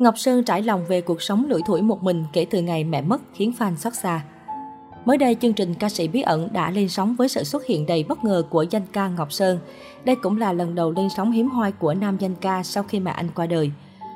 Ngọc Sơn trải lòng về cuộc sống lủi thủi một mình kể từ ngày mẹ mất khiến fan xót xa. Mới đây, chương trình ca sĩ bí ẩn đã lên sóng với sự xuất hiện đầy bất ngờ của danh ca Ngọc Sơn. Đây cũng là lần đầu lên sóng hiếm hoi của nam danh ca sau khi mẹ anh qua đời.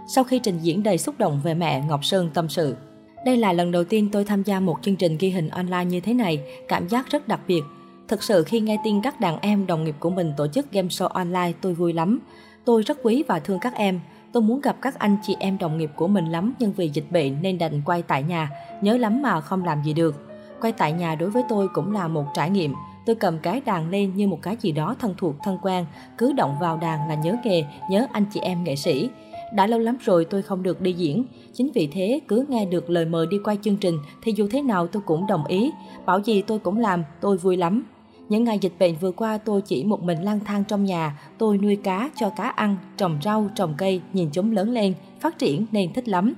Sau khi trình diễn đầy xúc động về mẹ, Ngọc Sơn tâm sự. Đây là lần đầu tiên tôi tham gia một chương trình ghi hình online như thế này, cảm giác rất đặc biệt. Thực sự khi nghe tin các đàn em đồng nghiệp của mình tổ chức game show online tôi vui lắm. Tôi rất quý và thương các em. Tôi muốn gặp các anh chị em đồng nghiệp của mình lắm nhưng vì dịch bệnh nên đành quay tại nhà. Nhớ lắm mà không làm gì được. Quay tại nhà đối với tôi cũng là một trải nghiệm. Tôi cầm cái đàn lên như một cái gì đó thân thuộc thân quen. Cứ động vào đàn là nhớ nghề, nhớ anh chị em nghệ sĩ. Đã lâu lắm rồi tôi không được đi diễn. Chính vì thế cứ nghe được lời mời đi quay chương trình thì dù thế nào tôi cũng đồng ý. Bảo gì tôi cũng làm, tôi vui lắm. Những ngày dịch bệnh vừa qua tôi chỉ một mình lang thang trong nhà, tôi nuôi cá cho cá ăn, trồng rau, trồng cây, nhìn chúng lớn lên, phát triển nên thích lắm.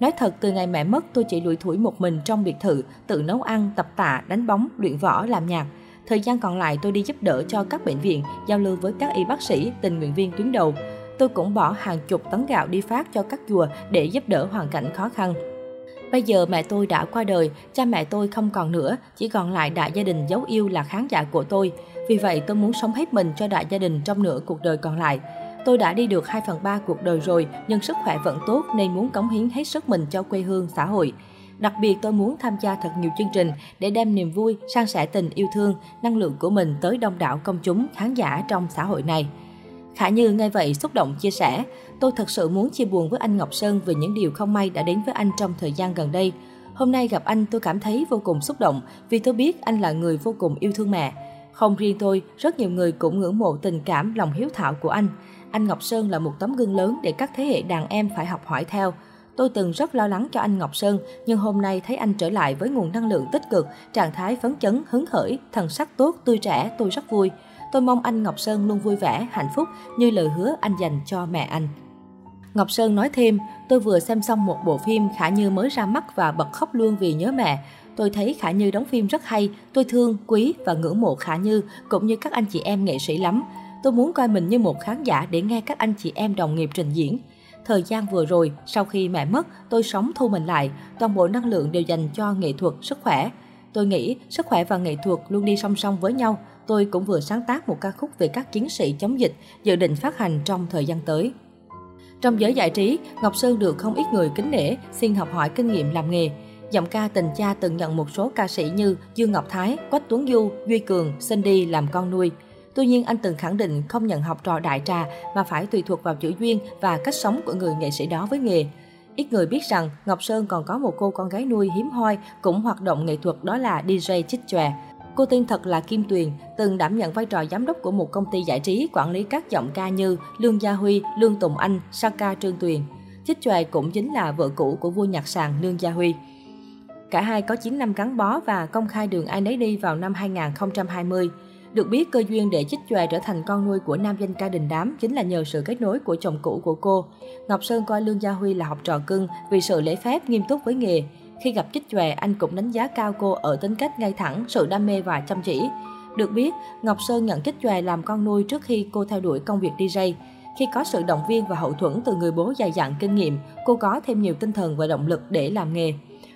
Nói thật, từ ngày mẹ mất tôi chỉ lủi thủi một mình trong biệt thự, tự nấu ăn, tập tạ, đánh bóng, luyện võ, làm nhạc. Thời gian còn lại tôi đi giúp đỡ cho các bệnh viện, giao lưu với các y bác sĩ, tình nguyện viên tuyến đầu. Tôi cũng bỏ hàng chục tấn gạo đi phát cho các chùa để giúp đỡ hoàn cảnh khó khăn. Bây giờ mẹ tôi đã qua đời, cha mẹ tôi không còn nữa, chỉ còn lại đại gia đình dấu yêu là khán giả của tôi. Vì vậy tôi muốn sống hết mình cho đại gia đình trong nửa cuộc đời còn lại. Tôi đã đi được 2 phần 3 cuộc đời rồi, nhưng sức khỏe vẫn tốt nên muốn cống hiến hết sức mình cho quê hương, xã hội. Đặc biệt tôi muốn tham gia thật nhiều chương trình để đem niềm vui, san sẻ tình yêu thương, năng lượng của mình tới đông đảo công chúng, khán giả trong xã hội này. Khả Như nghe vậy xúc động chia sẻ, tôi thật sự muốn chia buồn với anh Ngọc Sơn về những điều không may đã đến với anh trong thời gian gần đây. Hôm nay gặp anh tôi cảm thấy vô cùng xúc động vì tôi biết anh là người vô cùng yêu thương mẹ. Không riêng tôi, rất nhiều người cũng ngưỡng mộ tình cảm, lòng hiếu thảo của anh. Anh Ngọc Sơn là một tấm gương lớn để các thế hệ đàn em phải học hỏi theo. Tôi từng rất lo lắng cho anh Ngọc Sơn, nhưng hôm nay thấy anh trở lại với nguồn năng lượng tích cực, trạng thái phấn chấn, hứng khởi, thần sắc tốt, tươi trẻ, tôi rất vui. Tôi mong anh Ngọc Sơn luôn vui vẻ, hạnh phúc như lời hứa anh dành cho mẹ anh. Ngọc Sơn nói thêm, tôi vừa xem xong một bộ phim Khả Như mới ra mắt và bật khóc luôn vì nhớ mẹ. Tôi thấy Khả Như đóng phim rất hay, tôi thương, quý và ngưỡng mộ Khả Như cũng như các anh chị em nghệ sĩ lắm. Tôi muốn coi mình như một khán giả để nghe các anh chị em đồng nghiệp trình diễn. Thời gian vừa rồi, sau khi mẹ mất, tôi sống thu mình lại, toàn bộ năng lượng đều dành cho nghệ thuật, sức khỏe. Tôi nghĩ sức khỏe và nghệ thuật luôn đi song song với nhau. Tôi cũng vừa sáng tác một ca khúc về các chiến sĩ chống dịch, dự định phát hành trong thời gian tới. Trong giới giải trí, Ngọc Sơn được không ít người kính nể, xin học hỏi kinh nghiệm làm nghề. Giọng ca tình cha từng nhận một số ca sĩ như Dương Ngọc Thái, Quách Tuấn Du, Duy Cường, Cindy làm con nuôi. Tuy nhiên, anh từng khẳng định không nhận học trò đại trà mà phải tùy thuộc vào chữ duyên và cách sống của người nghệ sĩ đó với nghề. Ít người biết rằng Ngọc Sơn còn có một cô con gái nuôi hiếm hoi cũng hoạt động nghệ thuật đó là DJ Chích Chòe. Cô Tiên thật là Kim Tuyền, từng đảm nhận vai trò giám đốc của một công ty giải trí quản lý các giọng ca như Lương Gia Huy, Lương Tùng Anh, Saka Trương Tuyền. Chích Chòe cũng chính là vợ cũ của vua nhạc sàn Lương Gia Huy. Cả hai có 9 năm gắn bó và công khai đường ai nấy đi vào năm 2020. Được biết, cơ duyên để Chích Chòe trở thành con nuôi của nam danh ca đình đám chính là nhờ sự kết nối của chồng cũ của cô. Ngọc Sơn coi Lương Gia Huy là học trò cưng vì sự lễ phép, nghiêm túc với nghề. Khi gặp Chích Chòe, anh cũng đánh giá cao cô ở tính cách ngay thẳng, sự đam mê và chăm chỉ. Được biết, Ngọc Sơn nhận Chích Chòe làm con nuôi trước khi cô theo đuổi công việc DJ. Khi có sự động viên và hậu thuẫn từ người bố dày dặn kinh nghiệm, cô có thêm nhiều tinh thần và động lực để làm nghề.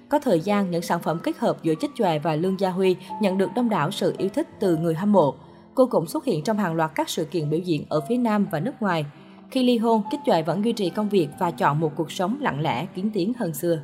Có thời gian, những sản phẩm kết hợp giữa Chích Chòe và Lương Gia Huy nhận được đông đảo sự yêu thích từ người hâm mộ. Cô cũng xuất hiện trong hàng loạt các sự kiện biểu diễn ở phía Nam và nước ngoài. Khi ly hôn, Chích Chòe vẫn duy trì công việc và chọn một cuộc sống lặng lẽ, kiến tiến hơn xưa.